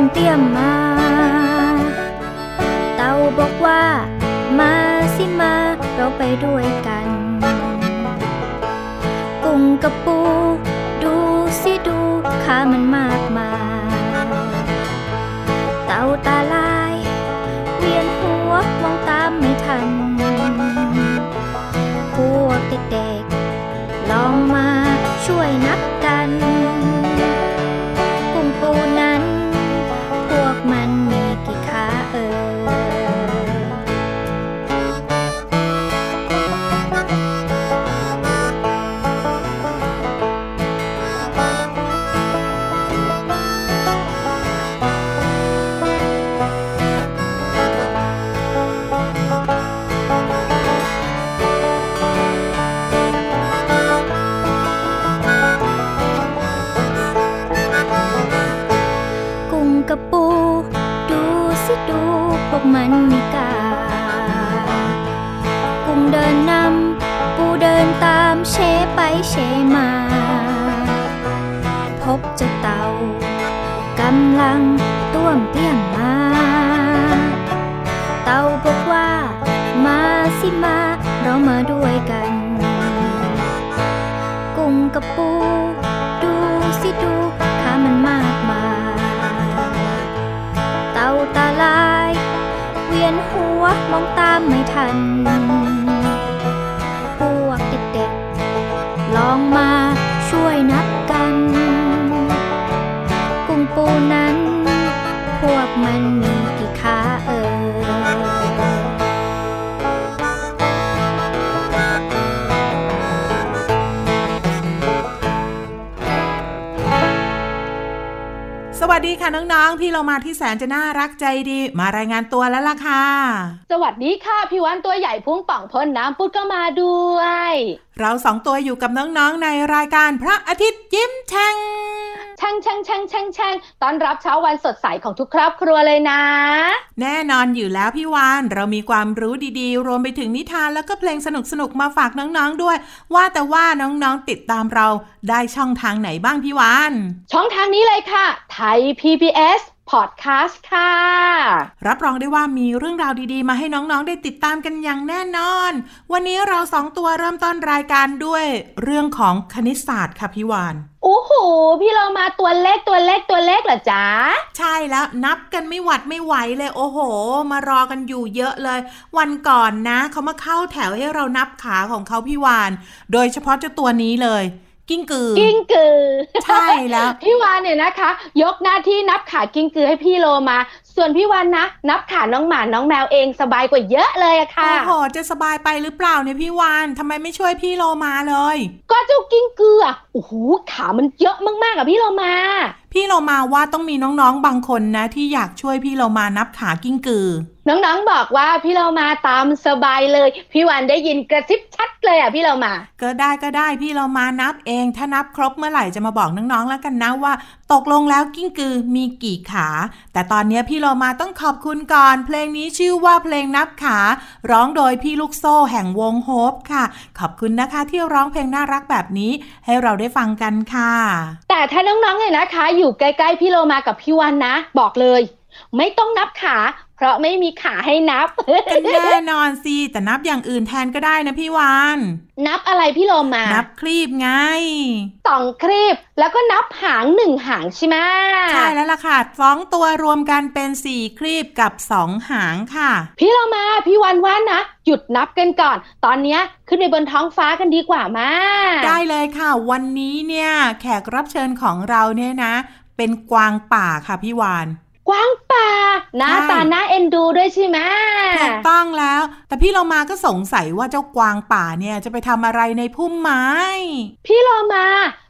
มเตี้ยมมา เต่าบอกว่า มาสิมาเราไปด้วยกัน กุ้งกับปู ดูสิดูข้ามันมากมายเต่าตาลายเวมองตามไม่ทัน พวกเด็กๆลองมาช่วยนับ มันม่กล้ากุ้งเดินนำปูเดินตามเชไปเชมา พบเจ้าเต่ากำลังต้วมเตี้ยมมา เต่าบอกว่ามาสิมาเรามาด้วยกัน กุ้งกับปู มองตามไม่ทัน วัสดีค่ะน้องๆ พี่เรามาที่แสนจะน่ารักใจดี มารายงานตัวแล้วล่ะค่ะ สวัสดีค่ะ พี่วันตัวใหญ่พุ่งป่องพ้นน้ำปุดก็มาด้วย เราสองตัวอยู่กับน้องๆ ในรายการพระอาทิตย์ยิ้มแฉ่งช่างช่างช่างช่างช่างตอนรับเช้าวันสดใสของทุกครอบครัวเลยนะ แน่นอนอยู่แล้วพี่วานเรามีความรู้ดีๆ รวมไปถึงนิทานแล้วก็เพลงสนุกๆ มาฝากน้องๆ ด้วย ว่าแต่ว่าน้องๆ ติดตามเราได้ช่องทางไหนบ้างพี่วาน ช่องทางนี้เลยค่ะ ไทย PBS พอดแคสต์ค่ะ รับรองได้ว่ามีเรื่องราวดีๆ มาให้น้องๆ ได้ติดตามกันอย่างแน่นอน วันนี้เราสองตัวเริ่มต้นรายการด้วยเรื่องของคณิตศาสตร์ค่ะพี่วานโอ้โห พี่เรามาตัวเล็กตัวเล็กตัวเล็กเหรอจ๊ะ ใช่แล้วนับกันไม่หวัดไม่ไหวเลยโอ้โห มารอกันอยู่เยอะเลย วันก่อนนะเขามาเข้าแถวให้เรานับขาของเขาพี่วาน โดยเฉพาะเจ้าตัวนี้เลย กิ้งกือ กิ้งกือ ใช่แล้ว พี่วานเนี่ยนะคะ ยกหน้าที่นับขากิ้งกือให้พี่โลมา ส่วนพี่วานนะ นับขาน้องหมาน้องแมวเองสบายกว่าเยอะเลยอะค่ะ โอ้โห จะสบายไปหรือเปล่าเนี่ยพี่วานทำไมไม่ช่วยพี่โลมาเลย ก็เจ้ากิ้งกือโอ้โหขามันเยอะมากๆอะพี่โลมา พี่โลมาว่าต้องมีน้องๆบางคนนะ ที่อยากช่วยพี่โลมานับขากิ้งกือ น้องๆบอกว่าพี่เรามาตามสบายเลย พี่วันได้ยินกระซิบชัดเลยอะพี่เรามา ก็ได้ก็ได้พี่เรามานับเอง ถ้านับครบเมื่อไหร่จะมาบอกน้องๆแล้วกันนะว่า ตกลงแล้วกิ้งกือมีกี่ขา แต่ตอนนี้พี่โลมาต้องขอบคุณก่อน เพลงนี้ชื่อว่าเพลงนับขา ร้องโดยพี่ลูกโซ่แห่งวงโฮปค่ะ ขอบคุณนะคะที่ร้องเพลงน่ารักแบบนี้ให้เราได้ฟังกันค่ะ แต่ถ้าน้องๆเนี่ยนะคะ อยู่ใกล้ๆพี่โลมากับพี่วันนะ บอกเลย ไม่ต้องนับขา เพราะไม่มีขาให้นับ แน่นอนสิแต่นับอย่างอื่นแทนก็ได้นะพี่วานนับอะไรพี่โลมา นับคลีบไงสองครีบแล้วก็นับหางหนึ่งหางใช่ไหมใช่แล้วล่ะค่ะสองตัวรวมกันเป็นสี่คลีบกับสองหางค่ะ พี่โลมาพี่วันว่านะหยุดนับกันก่อน ตอนเนี้ยขึ้นไปบนท้องฟ้ากันดีกว่ามาได้เลยค่ะ วันนี้เนี่ยแขกรับเชิญของเราเนี่ยนะ เป็นกวางป่าค่ะพี่วาน กวางป่าหน้าใช่ตาหน้าเอ็นดูด้วยใช่ไหมถูกต้องแล้ว แต่พี่เรามาก็สงสัยว่าเจ้ากวางป่าเนี่ยจะไปทำอะไรในพุ่มไม้ พี่โลมา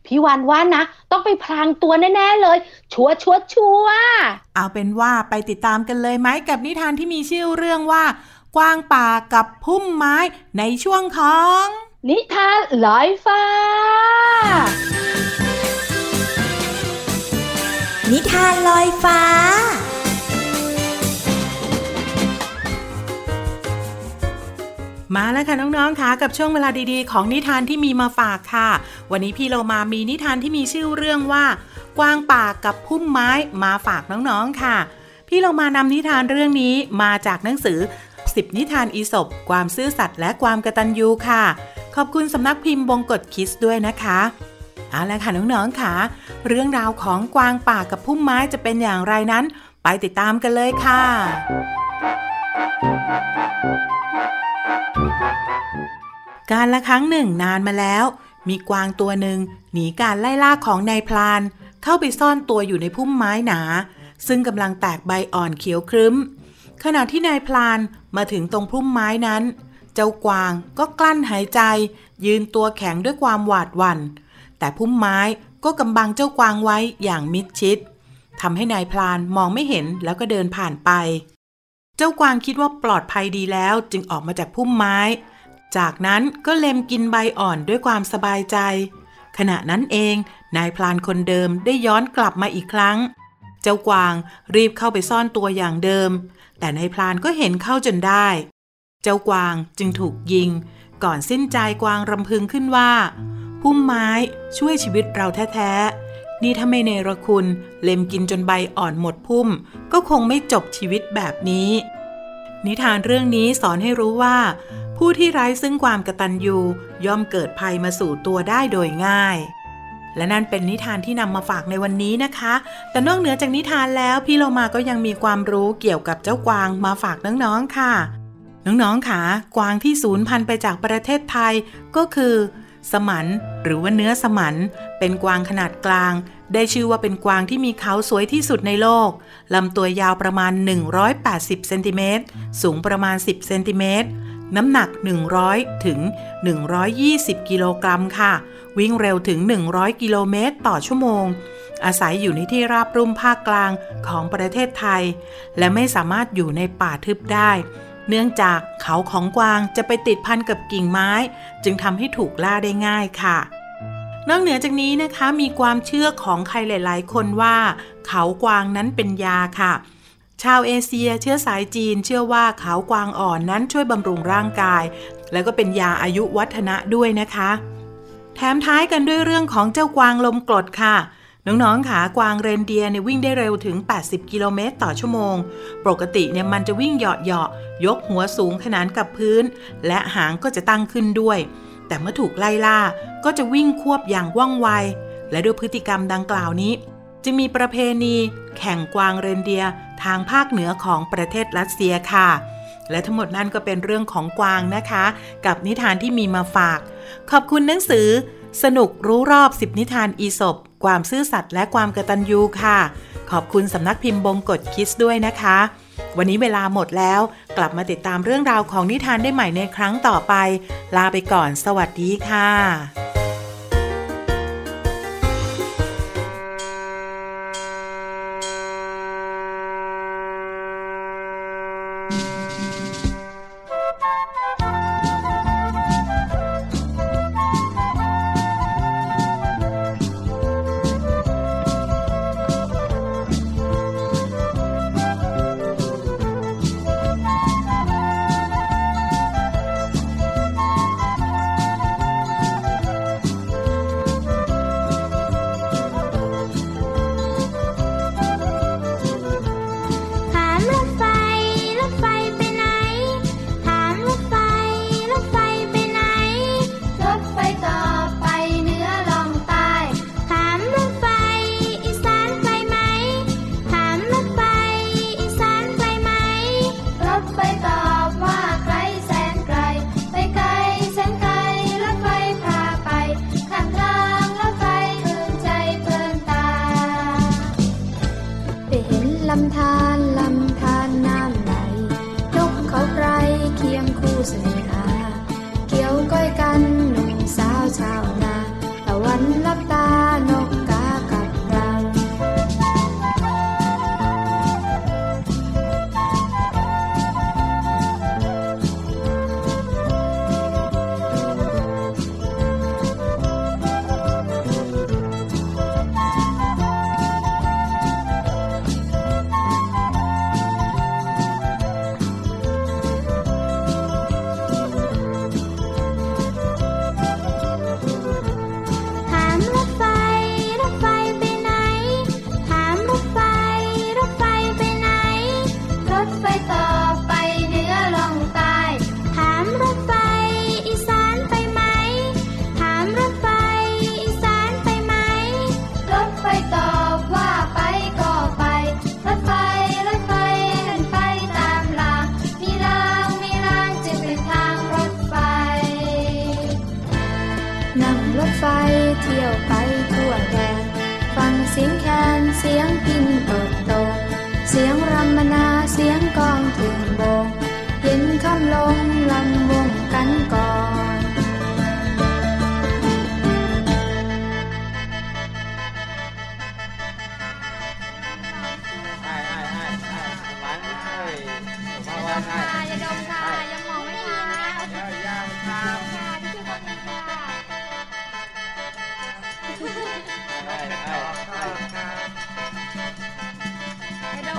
พี่วันว่านะ ต้องไปพรางตัวแน่ ๆ เลย ชัวร์ชัวร์ชัวร์เอาเป็นว่าไปติดตามกันเลยไหมกับนิทานที่มีชื่อเรื่องว่า กวางป่ากับพุ่มไม้ในช่วงของ นิทานลอยฟ้า นิทานลอยฟ้า มาแล้วค่ะน้องๆค่ะกับช่วงเวลาดีๆ ของนิทานที่มีมาฝากค่ะ วันนี้พี่เรามามีนิทานที่มีชื่อเรื่องว่า กวางป่ากับพุ่มไม้มาฝากน้องๆค่ะ พี่เรามานำนิทานเรื่องนี้มาจากหนังสือ 10 นิทานอีสบความซื่อสัตย์และความกระตัญญูค่ะ ขอบคุณสำนักพิมพ์บงกฎคิสด้วยนะคะ เอาละค่ะน้องๆค่ะ เรื่องราวของกวางป่ากับพุ่มไม้จะเป็นอย่างไรนั้น ไปติดตามกันเลยค่ะ การละครั้งหนึ่งนานมาแล้ว มีกวางตัวหนึ่งหนีการไล่ล่าของนายพลาน เข้าไปซ่อนตัวอยู่ในพุ่มไม้หนา ซึ่งกำลังแตกใบอ่อนเขียวครึ้ม ขณะที่นายพลานมาถึงตรงพุ่มไม้นั้น เจ้ากวางก็กลั้นหายใจ ยืนตัวแข็งด้วยความหวาดหวัน่น แต่พุ่มไม้ก็กำบังเจ้ากวางไว้อย่างมิดชิดทำให้นายพลานมองไม่เห็นแล้วก็เดินผ่านไป เจ้ากวางคิดว่าปลอดภัยดีแล้วจึงออกมาจากพุ่มไม้ จากนั้นก็เล็มกินใบอ่อนด้วยความสบายใจ ขณะนั้นเองนายพลานคนเดิมได้ย้อนกลับมาอีกครั้ง เจ้ากวางรีบเข้าไปซ่อนตัวอย่างเดิม แต่นายพลานก็เห็นเข้าจนได้ เจ้ากวางจึงถูกยิง ก่อนสิ้นใจกวางรำพึงขึ้นว่า พุ่มไม้ช่วยชีวิตเราแท้ๆ นี่ถ้าไม่เนรคุณ เล็มกินจนใบอ่อนหมดพุ่ม ก็คงไม่จบชีวิตแบบนี้ นิทานเรื่องนี้สอนให้รู้ว่า ผู้ที่ไร้ซึ่งความกระตัญญูย่อมเกิดภัยมาสู่ตัวได้โดยง่ายและนั่นเป็นนิทานที่นำมาฝากในวันนี้นะคะ แต่นอกเหนือจากนิทานแล้วพี่โลมาก็ยังมีความรู้เกี่ยวกับเจ้ากวางมาฝากน้องๆค่ะ น้องๆค่ะ กวางที่สูญพันธุ์ไปจากประเทศไทยก็คือ สมันหรือว่าเนื้อสมันเป็นกวางขนาดกลาง ได้ชื่อว่าเป็นกวางที่มีเขาสวยที่สุดในโลก ลำตัวยาวประมาณ 180เซนติเมตรสูงประมาณ 10เซนติเมตรน้ำหนัก 100 ถึง 120 กิโลกรัมค่ะ วิ่งเร็วถึง 100 กิโลเมตรต่อชั่วโมง อาศัยอยู่ในที่ราบรุ่มภาคกลางของประเทศไทย และไม่สามารถอยู่ในป่าทึบได้ เนื่องจากเขาของกวางจะไปติดพันกับกิ่งไม้ จึงทำให้ถูกล่าได้ง่ายค่ะ นอกเหนือจากนี้นะคะมีความเชื่อของใครหลาย ๆ คนว่า เขากวางนั้นเป็นยาค่ะ ชาวเอเชียเชื้อสายจีนเชื่อว่าเขากวางอ่อนนั้นช่วยบำรุงร่างกาย แล้วก็เป็นยาอายุวัฒนะด้วยนะคะ แถมท้ายกันด้วยเรื่องของเจ้ากวางลมกรดค่ะ น้องๆขากวางเรนเดียร์เนี่ยวิ่งได้เร็วถึง 80 กิโลเมตรต่อชั่วโมง ปกติเนี่ยมันจะวิ่งเหาะๆ ยกหัวสูงขนานกับพื้น และหางก็จะตั้งขึ้นด้วย แต่เมื่อถูกไล่ล่าก็จะวิ่งควบอย่างว่องไว และด้วยพฤติกรรมดังกล่าวนี้จึงมีประเพณี แข่งกวางเรนเดียร์ทางภาคเหนือของประเทศรัสเซียค่ะ และทั้งหมดนั่นก็เป็นเรื่องของกวางนะคะ กับนิทานที่มีมาฝาก ขอบคุณหนังสือ สนุกรู้รอบ10นิทานอีสบ ความซื่อสัตย์และความกระตันยูค่ะ ขอบคุณสำนักพิมพ์บงกฎคิสด้วยนะคะ วันนี้เวลาหมดแล้ว กลับมาติดตามเรื่องราวของนิทานได้ใหม่ในครั้งต่อไป ลาไปก่อน สวัสดีค่ะ「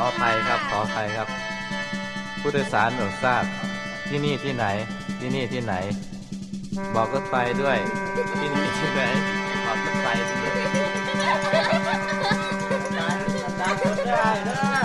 ขอภัยครับ ขออภัยครับ ผู้โดยสารโปรทราบ ที่นี่ที่ไหน ที่นี่ที่ไหน บอกรถไฟด้วย ที่นี่ที่ไหนบอกรถไฟด้วยได้ได้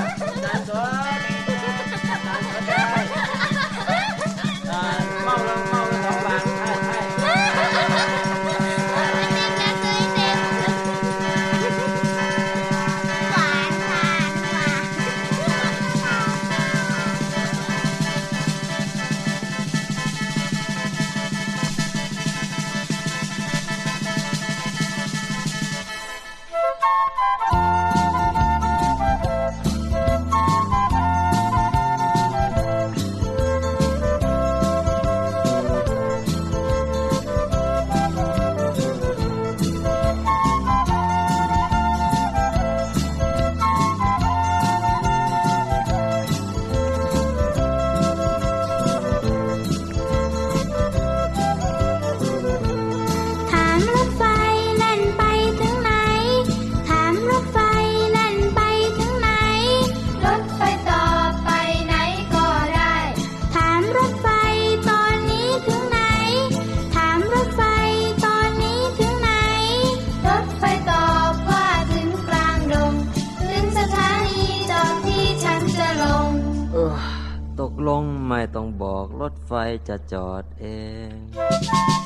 จะจอดเอง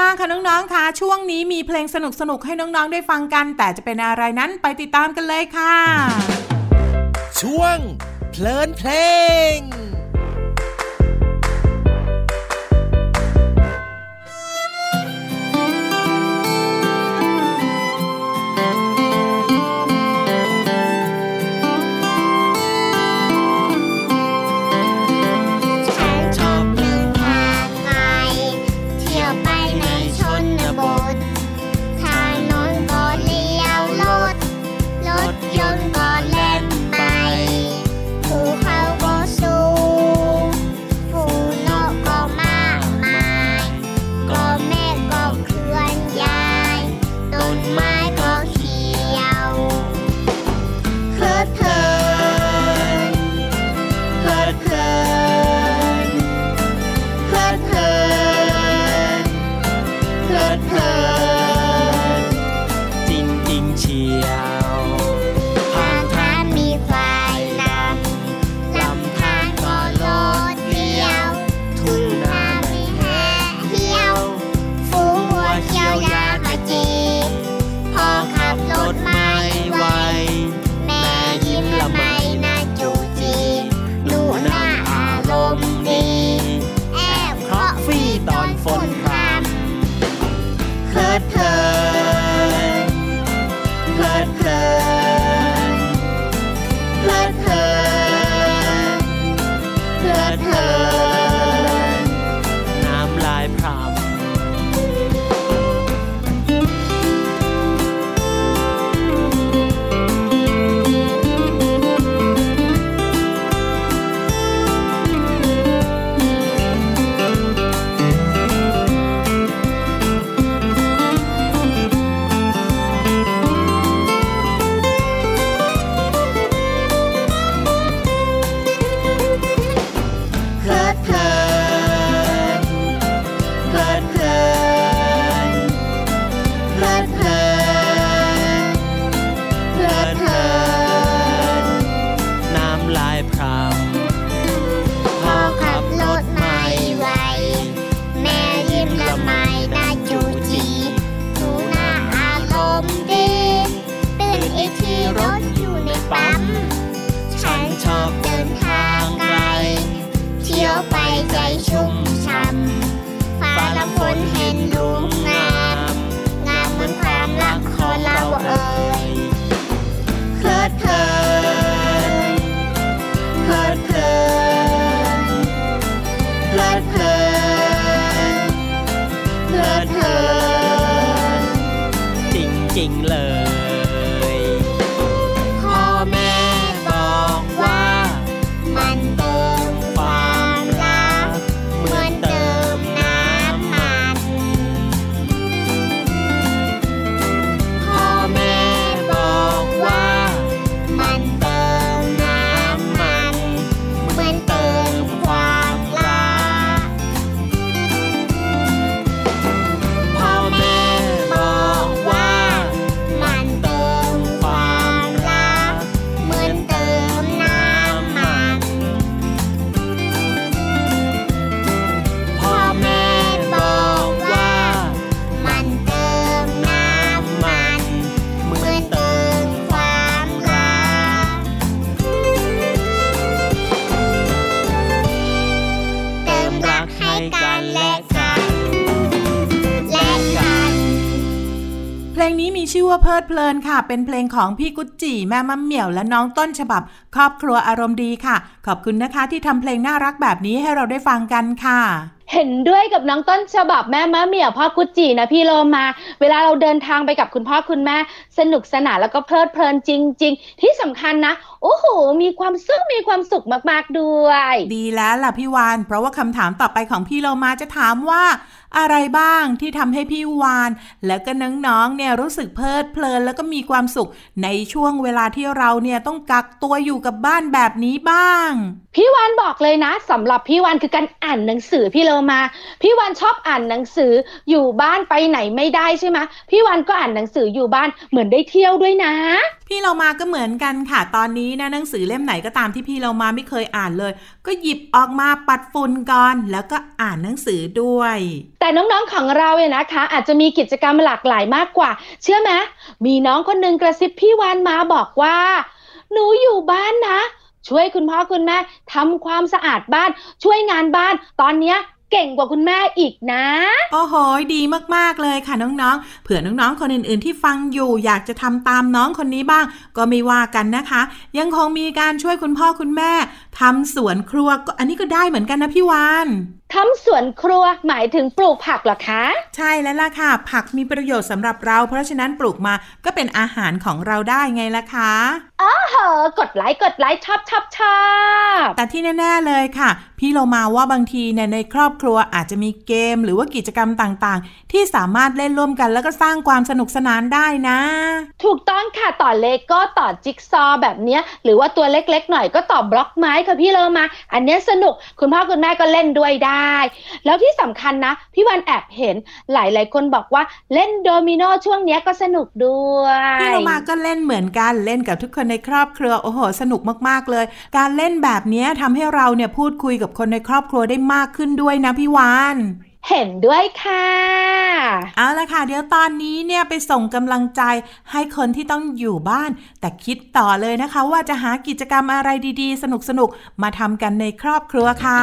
มากค่ะน้องๆค่ะช่วงนี้มีเพลงสนุกสนุกให้น้องๆได้ฟังกัน แต่จะเป็นอะไรนั้นไปติดตามกันเลยค่ะ ช่วงเพลินเพลง ลงนี้มีชื่อว่าเพลิดเพลินค่ะ เป็นเพลงของพี่กุจจีแม่มะเหมี่ยวและน้องต้นฉบับ ครอบครัวอารมณ์ดีค่ะ ขอบคุณนะคะที่ทำเพลงน่ารักแบบนี้ให้เราได้ฟังกันค่ะ เห็นด้วยกับน้องต้นฉบับแม่มะเหมี่ยวพ่อกุจจีนะพี่โลมา เวลาเราเดินทางไปกับคุณพ่อคุณแม่ สนุกสนานแล้วก็เพลิดเพลินจริง ๆ ที่สำคัญนะโอ้โหมีความสุขมีความสุขมากๆด้วย ดีแล้วล่ะพี่วาน เพราะว่าคำถามต่อไปของพี่เรามาจะถามว่า อะไรบ้างที่ทำให้พี่วาน และก็น้องๆเนี่ยรู้สึกเพลิดเพลินแล้วก็มีความสุขในช่วงเวลาที่เราเนี่ยต้องกักตัวอยู่กับบ้านแบบนี้บ้าง พี่วานบอกเลยนะสำหรับพี่วานคือการอ่านหนังสือพี่โลมา พี่วานชอบอ่านหนังสืออยู่บ้านไปไหนไม่ได้ใช่ไหมพี่วานก็อ่านหนังสืออยู่บ้านเหมือนได้เที่ยวด้วยนะ พี่เรามาก็เหมือนกันค่ะ ตอนนี้นะหนังสือเล่มไหนก็ตามที่พี่เรามาไม่เคยอ่านเลย ก็หยิบออกมาปัดฝุ่นก่อนแล้วก็อ่านหนังสือด้วย แต่น้องๆของเราเนี่ยนะคะ อาจจะมีกิจกรรมหลากหลายมากกว่า เชื่อไหมมีน้องคนหนึ่งกระซิบพี่วานมาบอกว่า หนูอยู่บ้านนะช่วยคุณพ่อคุณแม่ทำความสะอาดบ้าน ช่วยงานบ้าน ตอนเนี้ย เก่งกว่าคุณแม่อีกนะ โอ้โห ดีมากๆเลยค่ะน้องๆ เผื่อน้องๆ คนอื่นๆ ที่ฟังอยู่อยากจะทำตามน้องคนนี้บ้าง ก็ไม่ว่ากันนะคะ ยังคงมีการช่วยคุณพ่อคุณแม่ทำสวนครัวก็อันนี้ก็ได้เหมือนกันนะพี่วาน ทำสวนครัวหมายถึงปลูกผักเหรอคะ ใช่แล้วล่ะค่ะ ผักมีประโยชน์สำหรับเรา เพราะฉะนั้นปลูกมาก็เป็นอาหารของเราได้ไงล่ะคะเฮ้อกดไลค์กดไลค์ชอบชอบชอบแต่ที่แน่ๆเลยค่ะ พี่เรามาว่าบางทีเนี่ยในครอบครัวอาจจะมีเกมหรือว่ากิจกรรมต่างๆ ที่สามารถเล่นร่วมกันแล้วก็สร้างความสนุกสนานได้นะ ถูกต้องค่ะต่อเลโก้ต่อจิ๊กซอว์แบบเนี้ย หรือว่าตัวเล็กๆ หน่อยก็ต่อบล็อกไม้ค่ะพี่โลมา อันเนี้ยสนุกคุณพ่อคุณแม่ก็เล่นด้วยได้แล้วที่สำคัญนะ พี่วาฬแอบเห็นหลายๆคนบอกว่าเล่นโดมิโนช่วงเนี้ยก็สนุกด้วยพี่โลมาก็เล่นเหมือนกันเล่นกับทุกคนในครอบครัวโอ้โหสนุกมากๆเลย การเล่นแบบนี้ทำให้เราเนี่ยพูดคุยกับคนในครอบครัวได้มากขึ้นด้วยนะพี่วาฬเห็นด้วยค่ะ เอาละค่ะ เดี๋ยวตอนนี้เนี่ยไปส่งกำลังใจให้คนที่ต้องอยู่บ้าน แต่คิดต่อเลยนะคะว่าจะหากิจกรรมอะไรดีๆ สนุกๆ มาทำกันในครอบครัวค่ะ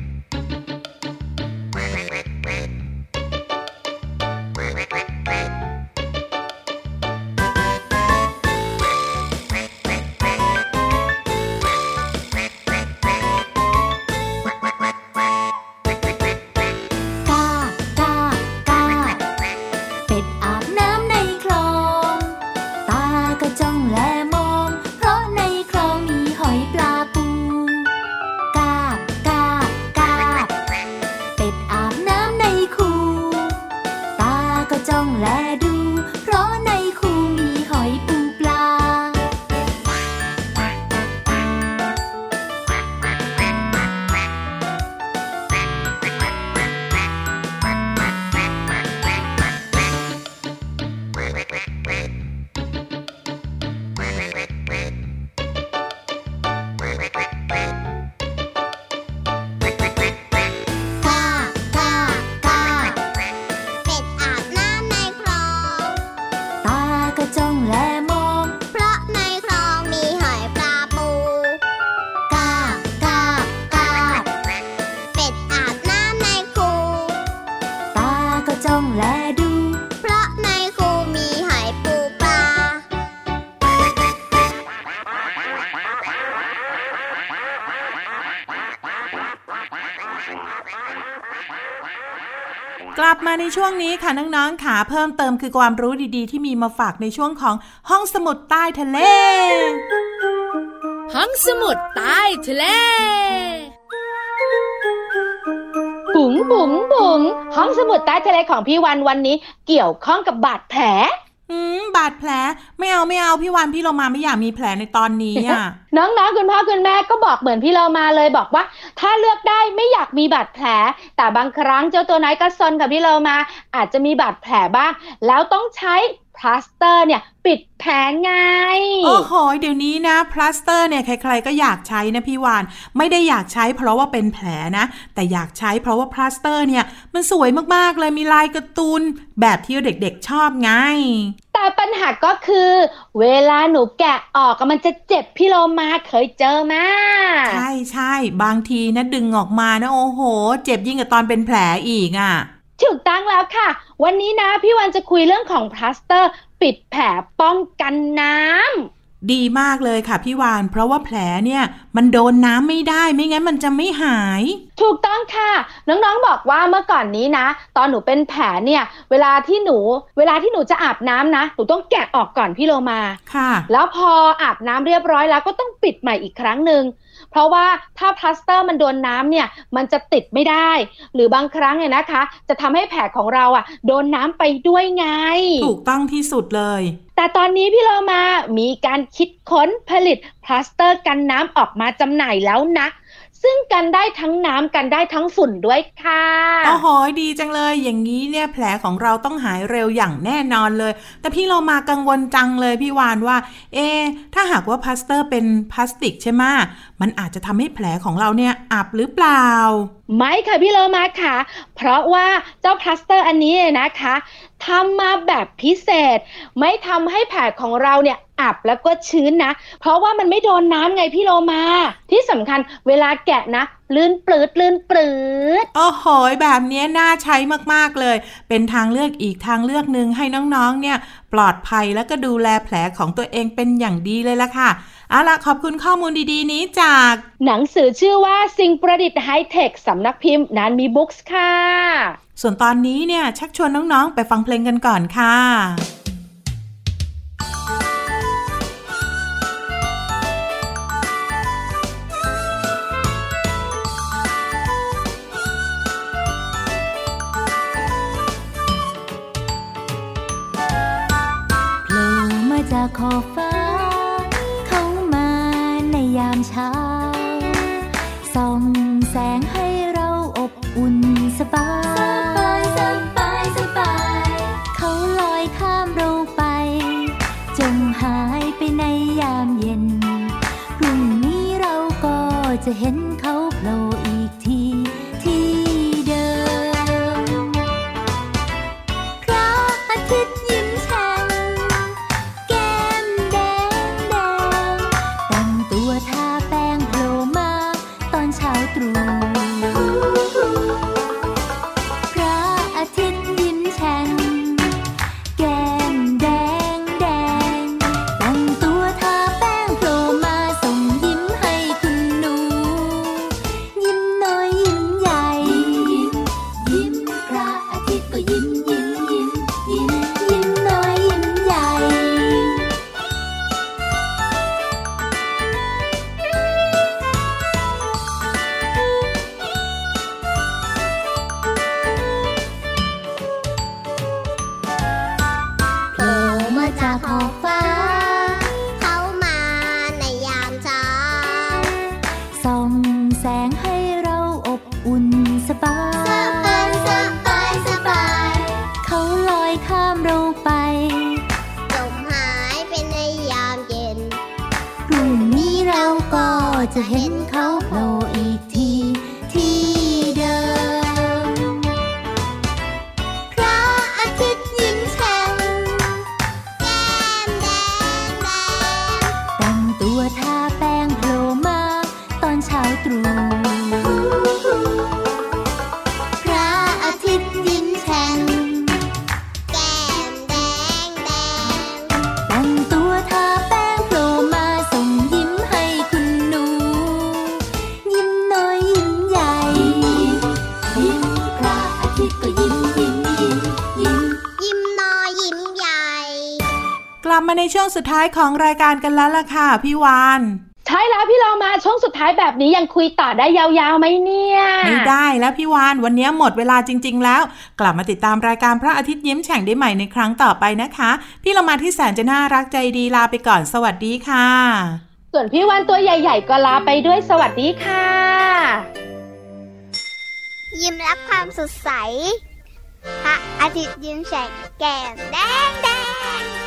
ช่วงนี้ค่ะน้องๆค่ะเพิ่มเติมคือความรู้ดีๆ ที่มีมาฝากในช่วงของห้องสมุดใต้ทะเล ห้องสมุดใต้ทะเลบุ๋งบุ๋งบุ๋งห้องสมุดใต้ทะเลของพี่วันวันนี้เกี่ยวข้องกับบาดแผล อืมบาดแผลไม่เอาไม่เอาพี่วันพี่เรามาไม่อยากมีแผลในตอนนี้อะน้องๆคุณพ่อคุณแม่ก็บอกเหมือนพี่เรามาเลยบอกว่า ถ้าเลือกได้ไม่อยากมีบาดแผล แต่บางครั้งเจ้าตัวน้อยก็ซนกับพี่โลมา อาจจะมีบาดแผลบ้าง แล้วต้องใช้ พลาสเตอร์เนี่ยปิดแผลไง โอ้โห เดี๋ยวนี้นะพลาสเตอร์เนี่ยใครๆก็อยากใช้นะพี่วาฬ ไม่ได้อยากใช้เพราะว่าเป็นแผลนะ แต่อยากใช้เพราะว่าพลาสเตอร์เนี่ยมันสวยมากๆเลยมีลายการ์ตูนแบบที่เด็กๆชอบไง แต่ปัญหาก็คือ เวลาหนูแกะออกอะมันจะเจ็บพี่โลมาเคยเจอมาใช่ใช่บางทีนะดึงออกมานะโอ้โห เจ็บยิ่งกว่าตอนเป็นแผลอีกอะ่ะ ถูกต้องแล้วค่ะ วันนี้นะพี่วันจะคุยเรื่องของพลาสเตอร์ ปิดแผลป้องกันน้ำดีมากเลยค่ะพี่วาน เพราะว่าแผลเนี่ยมันโดนน้ำไม่ได้ไม่งั้นมันจะไม่หาย ถูกต้องค่ะ น้องๆบอกว่าเมื่อก่อนนี้นะ ตอนหนูเป็นแผลเนี่ยเวลาที่หนู เวลาที่หนูจะอาบน้ำนะหนูต้องแกะออกก่อนพี่โลมาค่ะ แล้วพออาบน้ำเรียบร้อยแล้วก็ต้องปิดใหม่อีกครั้งหนึ่ง เพราะว่าถ้าพลาสเตอร์มันโดนน้ำเนี่ยมันจะติดไม่ได้ หรือบางครั้งเนี่ยนะคะ จะทำให้แผลของเราอะ โดนน้ำไปด้วยไง ถูกต้องที่สุดเลย แต่ตอนนี้พี่โลมามีการคิดค้นผลิตพลาสเตอร์กันน้ำออกมาจำหน่ายแล้วนะ ซึ่งกันได้ทั้งน้ำกันได้ทั้งฝุ่นด้วยค่ะโอ้โหดีจังเลย อย่างนี้เนี่ยแผลของเราต้องหายเร็วอย่างแน่นอนเลย แต่พี่โลมากังวลจังเลยพี่วาฬว่า เอ๊ะถ้าหากว่าพลาสเตอร์เป็นพลาสติกใช่ไหมมันอาจจะทำให้แผลของเราเนี่ยอับหรือเปล่า ไม่ค่ะพี่โลมาค่ะ เพราะว่าเจ้าพลาสเตอร์อันนี้เนี่ยนะคะ ทำมาแบบพิเศษ ไม่ทำให้แผลของเราเนี่ยอับแล้วก็ชื้นนะ เพราะว่ามันไม่โดนน้ำไงพี่โลมา ที่สำคัญเวลาแกะนะ ลื่นปรื๊ดลื่นปรื๊ดโอ้โหแบบนี้น่าใช้มากๆเลย เป็นทางเลือกอีกทางเลือกหนึ่งให้น้องๆ เนี่ย ปลอดภัยแล้วก็ดูแลแผลของตัวเองเป็นอย่างดีเลยละค่ะเอาล่ะขอบคุณข้อมูลดีๆ นี้จาก หนังสือชื่อว่าสิ่งประดิษฐ์ไฮเทคสำนักพิมพ์นานมีบุ๊กส์ค่ะ ส่วนตอนนี้เนี่ยชักชวนน้องๆ ไปฟังเพลงกันก่อนค่ะ เห็น มาในช่วงสุดท้ายของรายการกันแล้วล่ะค่ะพี่วานใช่แล้วพี่เรามาช่วงสุดท้ายแบบนี้ยังคุยต่อได้ยาวๆไหมเนี่ยไม่ได้แล้วพี่วานวันนี้หมดเวลาจริง ๆ แล้ว กลับมาติดตามรายการพระอาทิตย์ยิ้มแฉ่งได้ใหม่ในครั้งต่อไปนะคะ พี่เรามาที่แสนจะน่ารักใจดีลาไปก่อนสวัสดีค่ะ ส่วนพี่วันตัวใหญ่ ๆ ก็ลาไปด้วยสวัสดีค่ะ ยิ้มรับความสดใสพระอาทิตย์ยิ้มแฉกแก้มแดงแดง